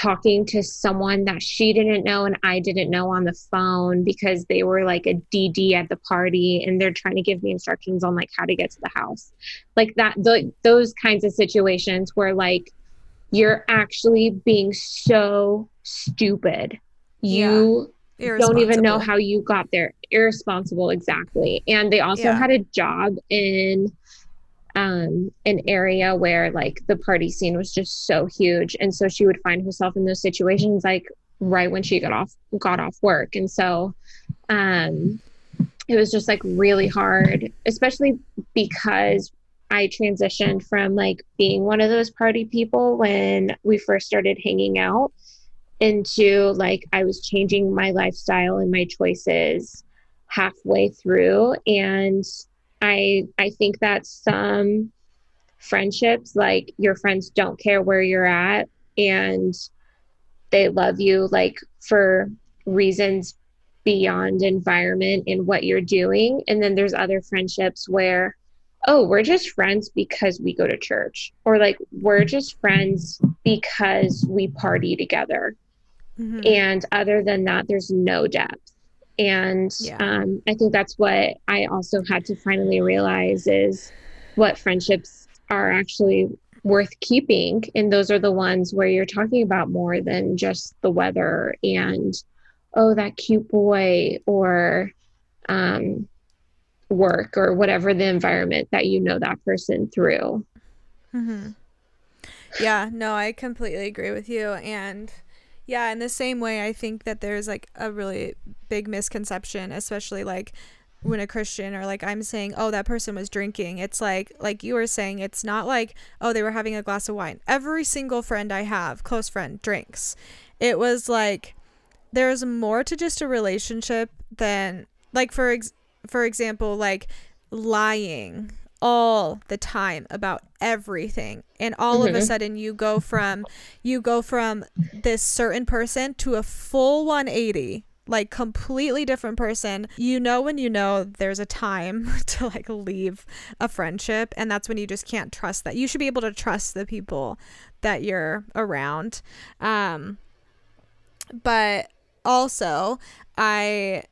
S2: talking to someone that she didn't know and I didn't know on the phone because they were like a DD at the party and they're trying to give me instructions on like how to get to the house. Like that those kinds of situations where like you're actually being so stupid. You yeah. don't even know how you got there. Irresponsible exactly. And they also yeah. had a job in um, an area where like the party scene was just so huge, and so she would find herself in those situations like right when she got off got off work, and so um, it was just like really hard, especially because I transitioned from like being one of those party people when we first started hanging out into like I was changing my lifestyle and my choices halfway through. And I I think that some friendships like your friends don't care where you're at and they love you like for reasons beyond environment and what you're doing. And then there's other friendships where oh we're just friends because we go to church or like we're just friends because we party together. Mm-hmm. and other than that there's no depth and yeah. um, i think that's what i also had to finally realize is what friendships are actually worth keeping and those are the ones where you're talking about more than just the weather and oh that cute boy or um, work or whatever the environment that you know that person through
S3: mm-hmm. yeah no i completely agree with you and yeah, in the same way, I think that there's like a really big misconception, especially like when a Christian or like I'm saying, oh, that person was drinking. It's like, like you were saying, it's not like, oh, they were having a glass of wine. Every single friend I have, close friend, drinks. It was like, there's more to just a relationship than, like, for ex- for example, like lying all the time about everything and all mm-hmm. of a mm-hmm. sudden you go from you go from this certain person to a full 180 like completely different person you know when you know there's a time to like leave a friendship and that's when you just can't trust that you should be able to trust the people that you're around um but also i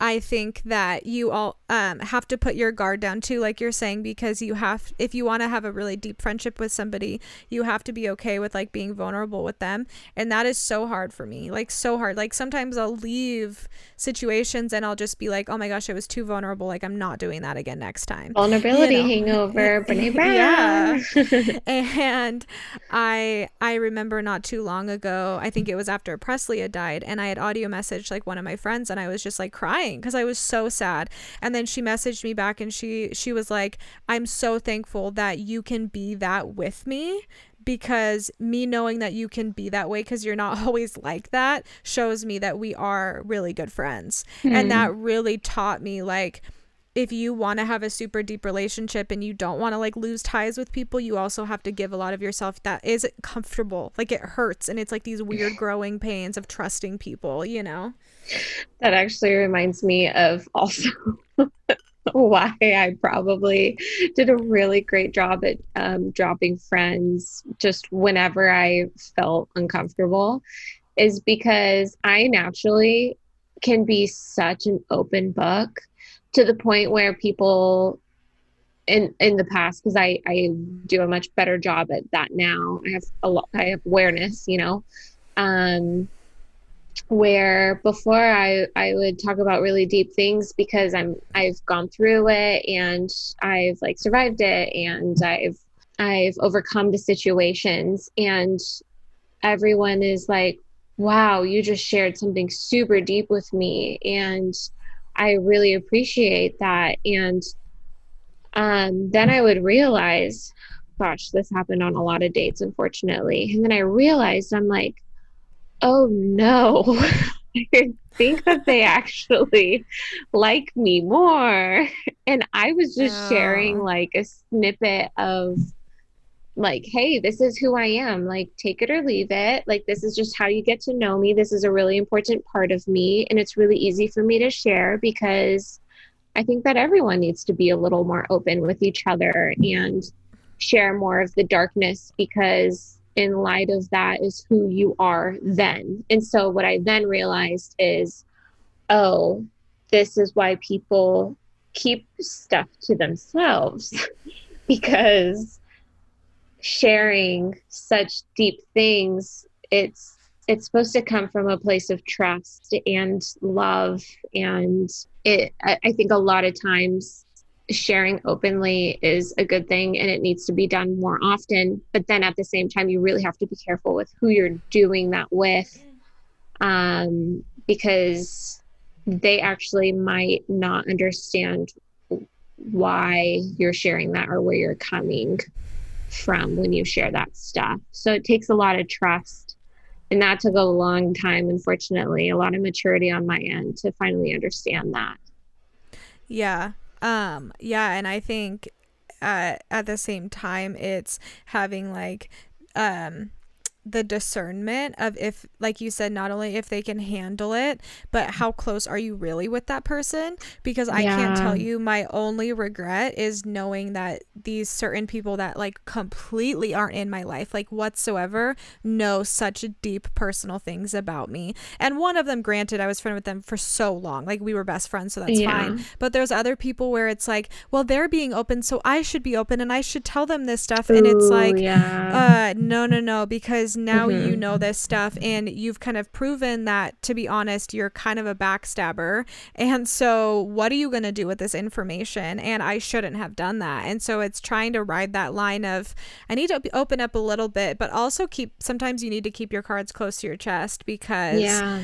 S3: I think that you all um, have to put your guard down too, like you're saying, because you have, if you want to have a really deep friendship with somebody, you have to be okay with like being vulnerable with them. And that is so hard for me, like so hard. Like sometimes I'll leave situations and I'll just be like, oh my gosh, I was too vulnerable. Like I'm not doing that again next time.
S2: Vulnerability you know? hangover, Brene Brown.
S3: yeah. and I, I remember not too long ago, I think it was after Presley had died, and I had audio messaged like one of my friends, and I was just like crying crying because I was so sad. And then she messaged me back and she she was like, "I'm so thankful that you can be that with me." Because me knowing that you can be that way because you're not always like that shows me that we are really good friends. Mm-hmm. And hmm. that really taught me, like, if you want to have a super deep relationship and you don't want to like lose ties with people, you also have to give a lot of yourself that is comfortable. Like it hurts and it's like these weird growing pains of trusting people, you know?
S2: That actually reminds me of also why I probably did a really great job at um, dropping friends just whenever I felt uncomfortable, is because I naturally can be such an open book to the point where people in in the past because I I do a much better job at that now. I have a lot I have awareness, you know. Um where before I I would talk about really deep things because I'm I've gone through it and I've like survived it and I've I've overcome the situations and everyone is like wow you just shared something super deep with me and I really appreciate that. And um, then I would realize, gosh, this happened on a lot of dates, unfortunately. And then I realized, I'm like, oh no, I think that they actually like me more. And I was just sharing like a snippet of like, hey, this is who I am. Like, take it or leave it. Like, this is just how you get to know me. This is a really important part of me. And it's really easy for me to share because I think that everyone needs to be a little more open with each other and share more of the darkness because, in light of that, is who you are then. And so, what I then realized is, oh, this is why people keep stuff to themselves because sharing such deep things it's it's supposed to come from a place of trust and love. And it I, I think a lot of times sharing openly is a good thing and it needs to be done more often. But then at the same time you really have to be careful with who you're doing that with um, because they actually might not understand why you're sharing that or where you're coming from when you share that stuff. So it takes a lot of trust. And that took a long time, unfortunately, a lot of maturity on my end to finally understand that.
S3: Yeah. Um, yeah. And I think uh, at the same time, it's having like, um, the discernment of if like you said not only if they can handle it but how close are you really with that person because i yeah. can't tell you my only regret is knowing that these certain people that like completely aren't in my life like whatsoever know such deep personal things about me and one of them granted i was friend with them for so long like we were best friends so that's yeah. fine but there's other people where it's like well they're being open so i should be open and i should tell them this stuff and it's like yeah. uh no no no because now mm-hmm. you know this stuff and you've kind of proven that to be honest you're kind of a backstabber. And so what are you going to do with this information? And i shouldn't have done that. And so it's trying to ride that line of i need to open up a little bit but also keep sometimes you need to keep your cards close to your chest because yeah.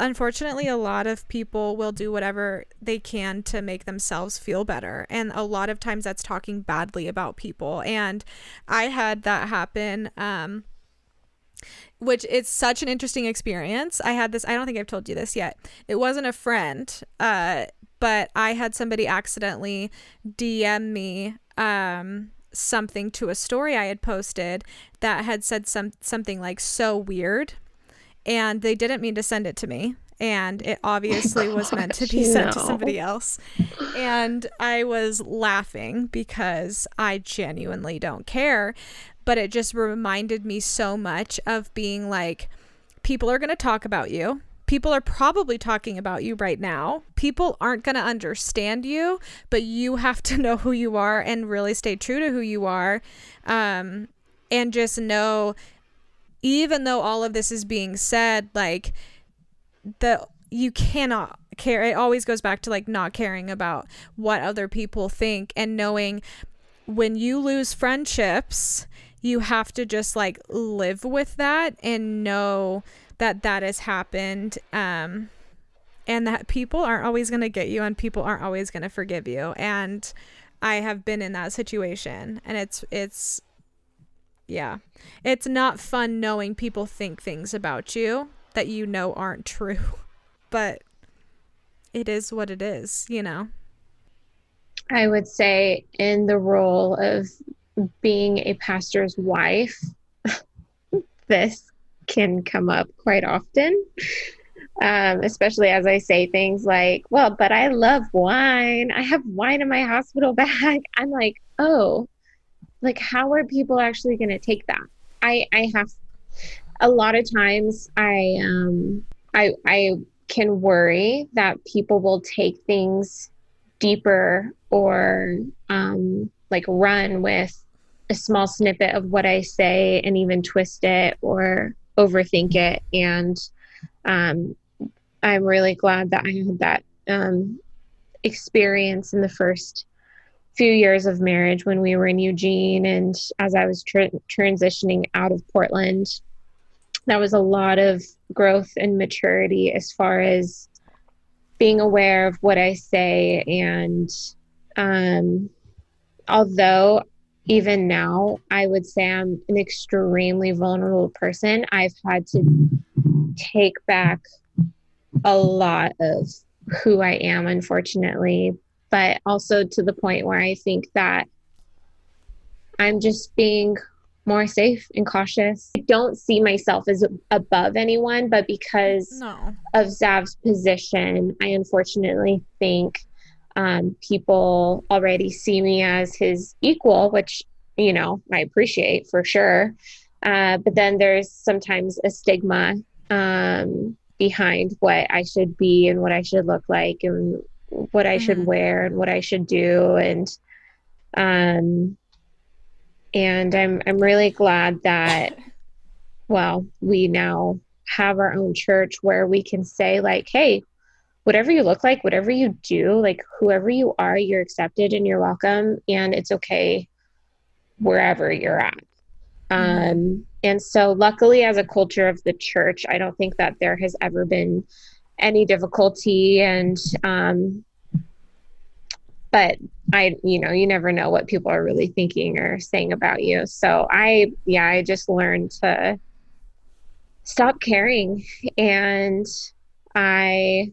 S3: unfortunately a lot of people will do whatever they can to make themselves feel better. And a lot of times that's talking badly about people. And i had that happen um which it's such an interesting experience. I had this I don't think I've told you this yet. It wasn't a friend, uh, but I had somebody accidentally DM me um something to a story I had posted that had said some something like so weird and they didn't mean to send it to me and it obviously oh was meant to be sent no. to somebody else and I was laughing because I genuinely don't care but it just reminded me so much of being like people are going to talk about you people are probably talking about you right now. People aren't going to understand you, but you have to know who you are and really stay true to who you are. Um, and just know, even though all of this is being said, like, the you cannot care. It always goes back to like not caring about what other people think and knowing when you lose friendships, you have to just like live with that and know that that has happened um and that people aren't always going to get you and people aren't always going to forgive you. And i have been in that situation and it's it's yeah it's not fun knowing people think things about you that you know aren't true but it is what it is you know?
S2: I would say in the role of being a pastor's wife this can come up quite often. Um, especially as I say things like, well, but I love wine. I have wine in my hospital bag. I'm like, oh, like how are people actually going to take that? I, I have a lot of times I, um, I, I can worry that people will take things deeper or, um, like run with a small snippet of what I say and even twist it or overthink it. And um, I'm really glad that I had that um, experience in the first few years of marriage when we were in Eugene and as I was tra- transitioning out of Portland. That was a lot of growth and maturity as far as being aware of what I say. And um, although even now, I would say I'm an extremely vulnerable person. I've had to take back a lot of who I am, unfortunately, but also to the point where I think that I'm just being more safe and cautious. I don't see myself as above anyone, but because no. of Zav's position, I unfortunately think um, people already see me as his equal, which, you know, I appreciate for sure. Uh, but then there's sometimes a stigma um, behind what I should be and what I should look like and what I mm-hmm. should wear and what I should do. And, um, and I'm, I'm really glad that, well, we now have our own church where we can say like, Hey, whatever you look like, whatever you do, like whoever you are, you're accepted and you're welcome, and it's okay wherever you're at. Um, and so, luckily, as a culture of the church, I don't think that there has ever been any difficulty. And, um, but I, you know, you never know what people are really thinking or saying about you. So, I, yeah, I just learned to stop caring. And I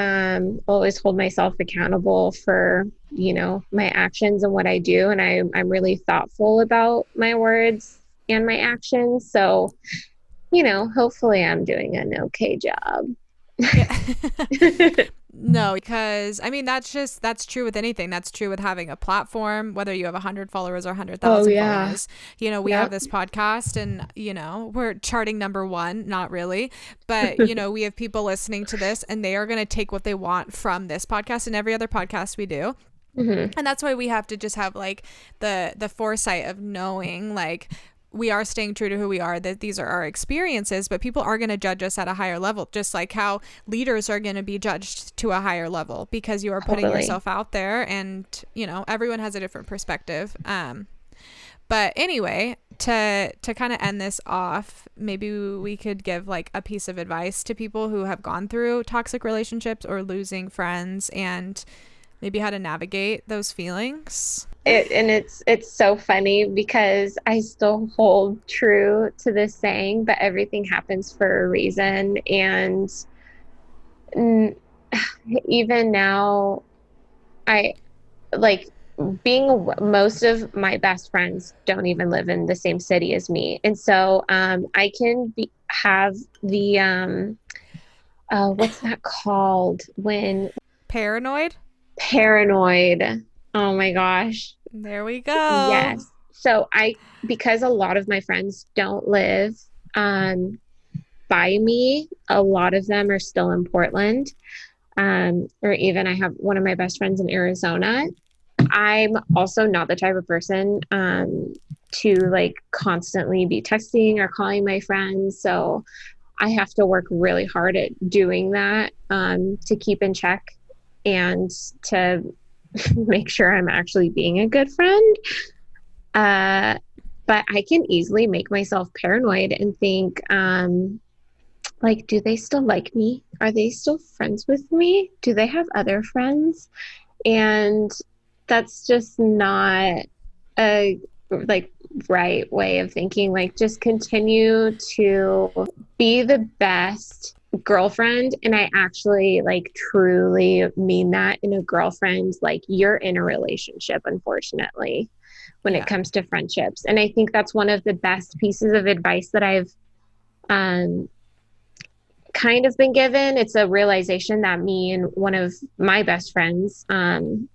S2: um, always hold myself accountable for you know my actions and what I do, and I, I'm really thoughtful about my words and my actions. So, you know, hopefully, I'm doing an okay job.
S3: Yeah. No, because I mean that's just that's true with anything. That's true with having a platform, whether you have a hundred followers or a hundred thousand oh, yeah. followers. You know, we yep. have this podcast, and you know we're charting number one. Not really, but you know we have people listening to this, and they are going to take what they want from this podcast and every other podcast we do. Mm-hmm. And that's why we have to just have like the the foresight of knowing like we are staying true to who we are that these are our experiences but people are going to judge us at a higher level just like how leaders are going to be judged to a higher level because you are putting totally. yourself out there and you know everyone has a different perspective um but anyway to to kind of end this off maybe we could give like a piece of advice to people who have gone through toxic relationships or losing friends and maybe how to navigate those feelings?
S2: It, and it's it's so funny because I still hold true to this saying, but everything happens for a reason. And even now, I like being most of my best friends don't even live in the same city as me. And so um, i can be, have the um, uh, what's that called when
S3: paranoid
S2: paranoid. Oh my gosh.
S3: There we go.
S2: Yes. So i because a lot of my friends don't live um, by me a lot of them are still in portland. Um, or even i have one of my best friends in arizona. I'm also not the type of person um, to like constantly be texting or calling my friends. So I have to work really hard at doing that um, to keep in check and to make sure I'm actually being a good friend. Uh, but I can easily make myself paranoid and think, um, like, do they still like me? Are they still friends with me? Do they have other friends? And that's just not a like right way of thinking like just continue to be the best girlfriend and i actually like truly mean that in a girlfriend like you're in a relationship unfortunately when yeah. it comes to friendships and i think that's one of the best pieces of advice that i've um kind of been given it's a realization that me and one of my best friends um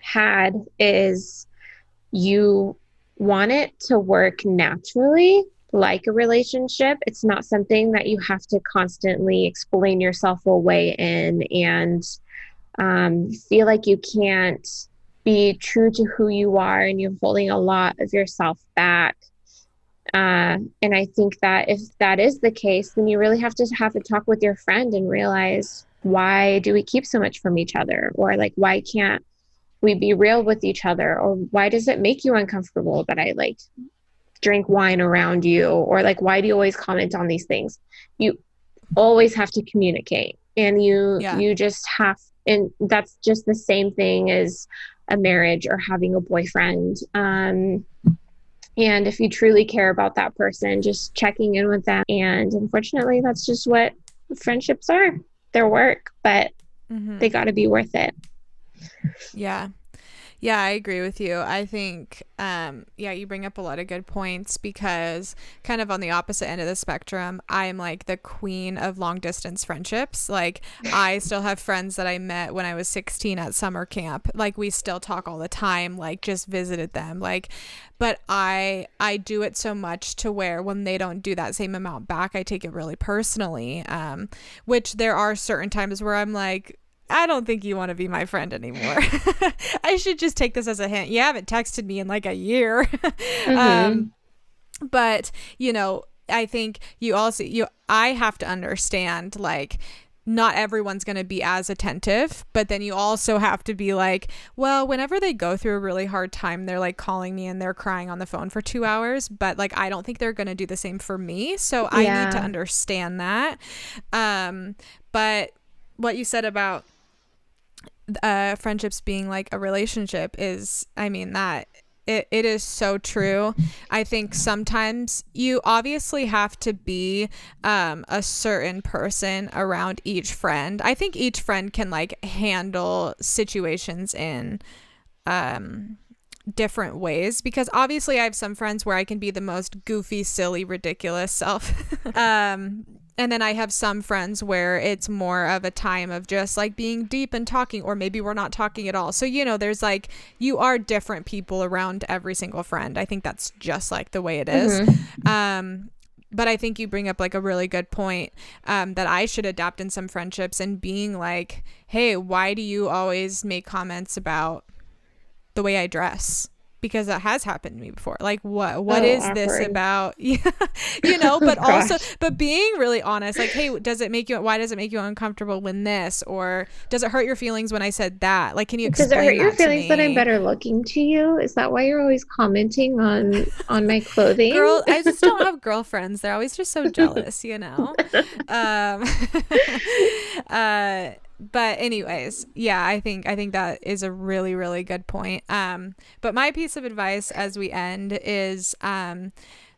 S2: had is you want it to work naturally like a relationship. It's not something that you have to constantly explain yourself away in and um, feel like you can't be true to who you are and you're holding a lot of yourself back. Uh, and I think that if that is the case, then you really have to have a talk with your friend and realize why do we keep so much from each other? Or like, why can't we be real with each other or why does it make you uncomfortable that i like drink wine around you or like why do you always comment on these things you always have to communicate and you yeah. you just have and that's just the same thing as a marriage or having a boyfriend um and if you truly care about that person just checking in with them and unfortunately that's just what friendships are they're work but mm-hmm. they got to be worth it
S3: yeah. Yeah, I agree with you. I think, um, yeah, you bring up a lot of good points because, kind of on the opposite end of the spectrum, I'm like the queen of long distance friendships. Like, I still have friends that I met when I was 16 at summer camp. Like, we still talk all the time, like, just visited them. Like, but I I do it so much to where when they don't do that same amount back, I take it really personally. Um, which there are certain times where I'm like, I don't think you want to be my friend anymore. I should just take this as a hint. You haven't texted me in like a year. mm-hmm. um, but, you know, I think you also you I have to understand like not everyone's going to be as attentive, but then you also have to be like, well, whenever they go through a really hard time, they're like calling me and they're crying on the phone for 2 hours, but like I don't think they're going to do the same for me, so I need to understand that. Um but what you said about uh, friendships being like a relationship is, I mean, that it, it is so true. I think sometimes you obviously have to be um, a certain person around each friend. I think each friend can like handle situations in um, different ways because obviously I have some friends where I can be the most goofy, silly, ridiculous self. um, and then I have some friends where it's more of a time of just like being deep and talking, or maybe we're not talking at all. So, you know, there's like, you are different people around every single friend. I think that's just like the way it is. Mm-hmm. Um, but I think you bring up like a really good point um, that I should adapt in some friendships and being like, hey, why do you always make comments about the way I dress? Because that has happened to me before. Like what what oh, is awkward. this about? Yeah. you know, but oh, also but being really honest, like, hey, does it make you why does it make you uncomfortable when this? Or does it hurt your feelings when I said that? Like can you explain Does it hurt your
S2: feelings that I'm better looking to you? Is that why you're always commenting on on my clothing?
S3: Girl, I just don't have girlfriends. They're always just so jealous, you know. Um uh but anyways yeah i think i think that is a really really good point um but my piece of advice as we end is um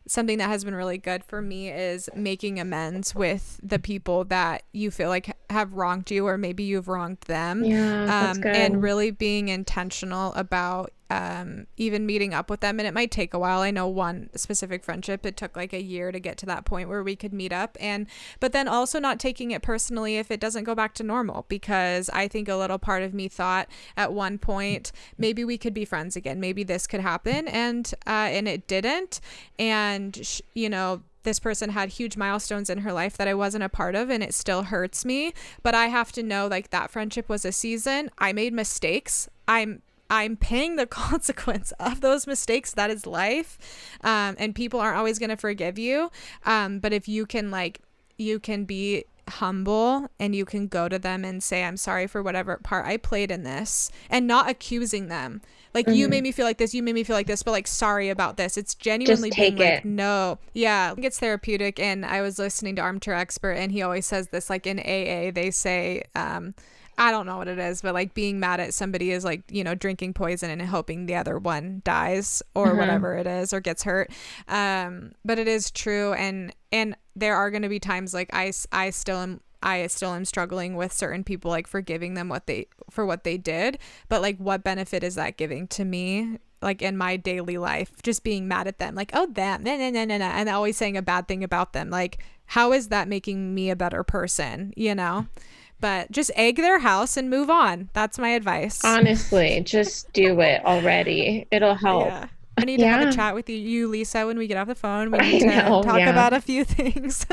S3: something that has been really good for me is making amends with the people that you feel like have wronged you or maybe you've wronged them.
S4: Yeah, um,
S3: and really being intentional about um, even meeting up with them. And it might take a while. I know one specific friendship, it took like a year to get to that point where we could meet up. And, but then also not taking it personally if it doesn't go back to normal, because I think a little part of me thought at one point, maybe we could be friends again. Maybe this could happen. And, uh, and it didn't. And, sh- you know, this person had huge milestones in her life that I wasn't a part of and it still hurts me but I have to know like that friendship was a season I made mistakes I'm I'm paying the consequence of those mistakes. That is life. Um, and people aren't always going to forgive you. Um, but if you can, like, you can be humble and you can go to them and say, I'm sorry for whatever part I played in this and not accusing them. Like, mm-hmm. you made me feel like this, you made me feel like this, but like, sorry about this. It's genuinely
S4: Just take
S3: being
S4: it.
S3: like, no. Yeah. I think it's therapeutic. And I was listening to Armchair Expert and he always says this, like, in AA, they say, um, I don't know what it is, but like being mad at somebody is like, you know, drinking poison and hoping the other one dies or mm-hmm. whatever it is or gets hurt. Um, but it is true. And, and there are going to be times like I, I still am I still am struggling with certain people like forgiving them what they for what they did but like what benefit is that giving to me like in my daily life just being mad at them like oh them nah, nah, nah, nah, nah, and always saying a bad thing about them like how is that making me a better person you know but just egg their house and move on. That's my advice.
S4: Honestly, just do it already. It'll help.
S3: Yeah. I need yeah. to have a chat with you, you, Lisa, when we get off the phone. We need to talk yeah. about a few things.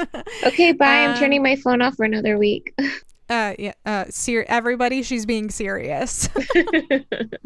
S4: okay, bye. Um, I'm turning my phone off for another week.
S3: uh, yeah. Uh, ser- everybody, she's being serious.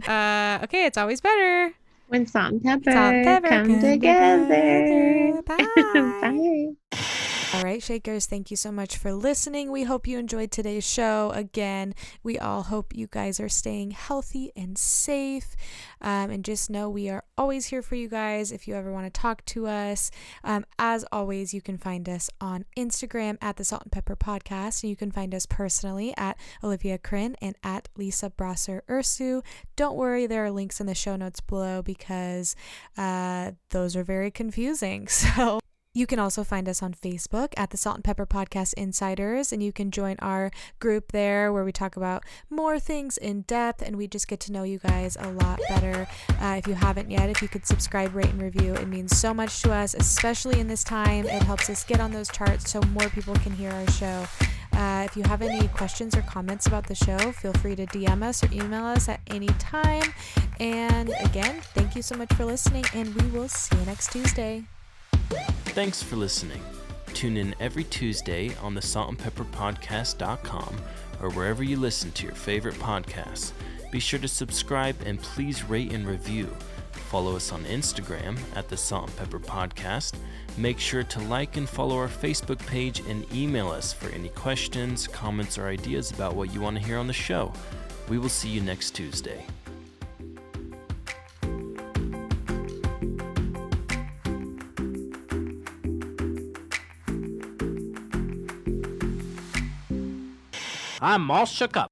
S3: uh, okay, it's always better
S4: when salt and pepper, salt and pepper come, come together.
S3: together. Bye. Bye. All right, Shakers, thank you so much for listening. We hope you enjoyed today's show. Again, we all hope you guys are staying healthy and safe. Um, and just know we are always here for you guys if you ever want to talk to us. Um, as always, you can find us on Instagram at the Salt and Pepper Podcast. And you can find us personally at Olivia Crin and at Lisa Brasser Ursu. Don't worry, there are links in the show notes below because uh, those are very confusing. So you can also find us on Facebook at the Salt and Pepper Podcast Insiders, and you can join our group there where we talk about more things in depth and we just get to know you guys a lot better. Uh, if you haven't yet, if you could subscribe, rate, and review, it means so much to us, especially in this time. It helps us get on those charts so more people can hear our show. Uh, if you have any questions or comments about the show, feel free to DM us or email us at any time. And again, thank you so much for listening, and we will see you next Tuesday.
S1: Thanks for listening. Tune in every Tuesday on the saltandpepperpodcast.com or wherever you listen to your favorite podcasts. Be sure to subscribe and please rate and review. Follow us on Instagram at the Salt and Pepper Podcast. Make sure to like and follow our Facebook page and email us for any questions, comments, or ideas about what you want to hear on the show. We will see you next Tuesday. I'm all shook up.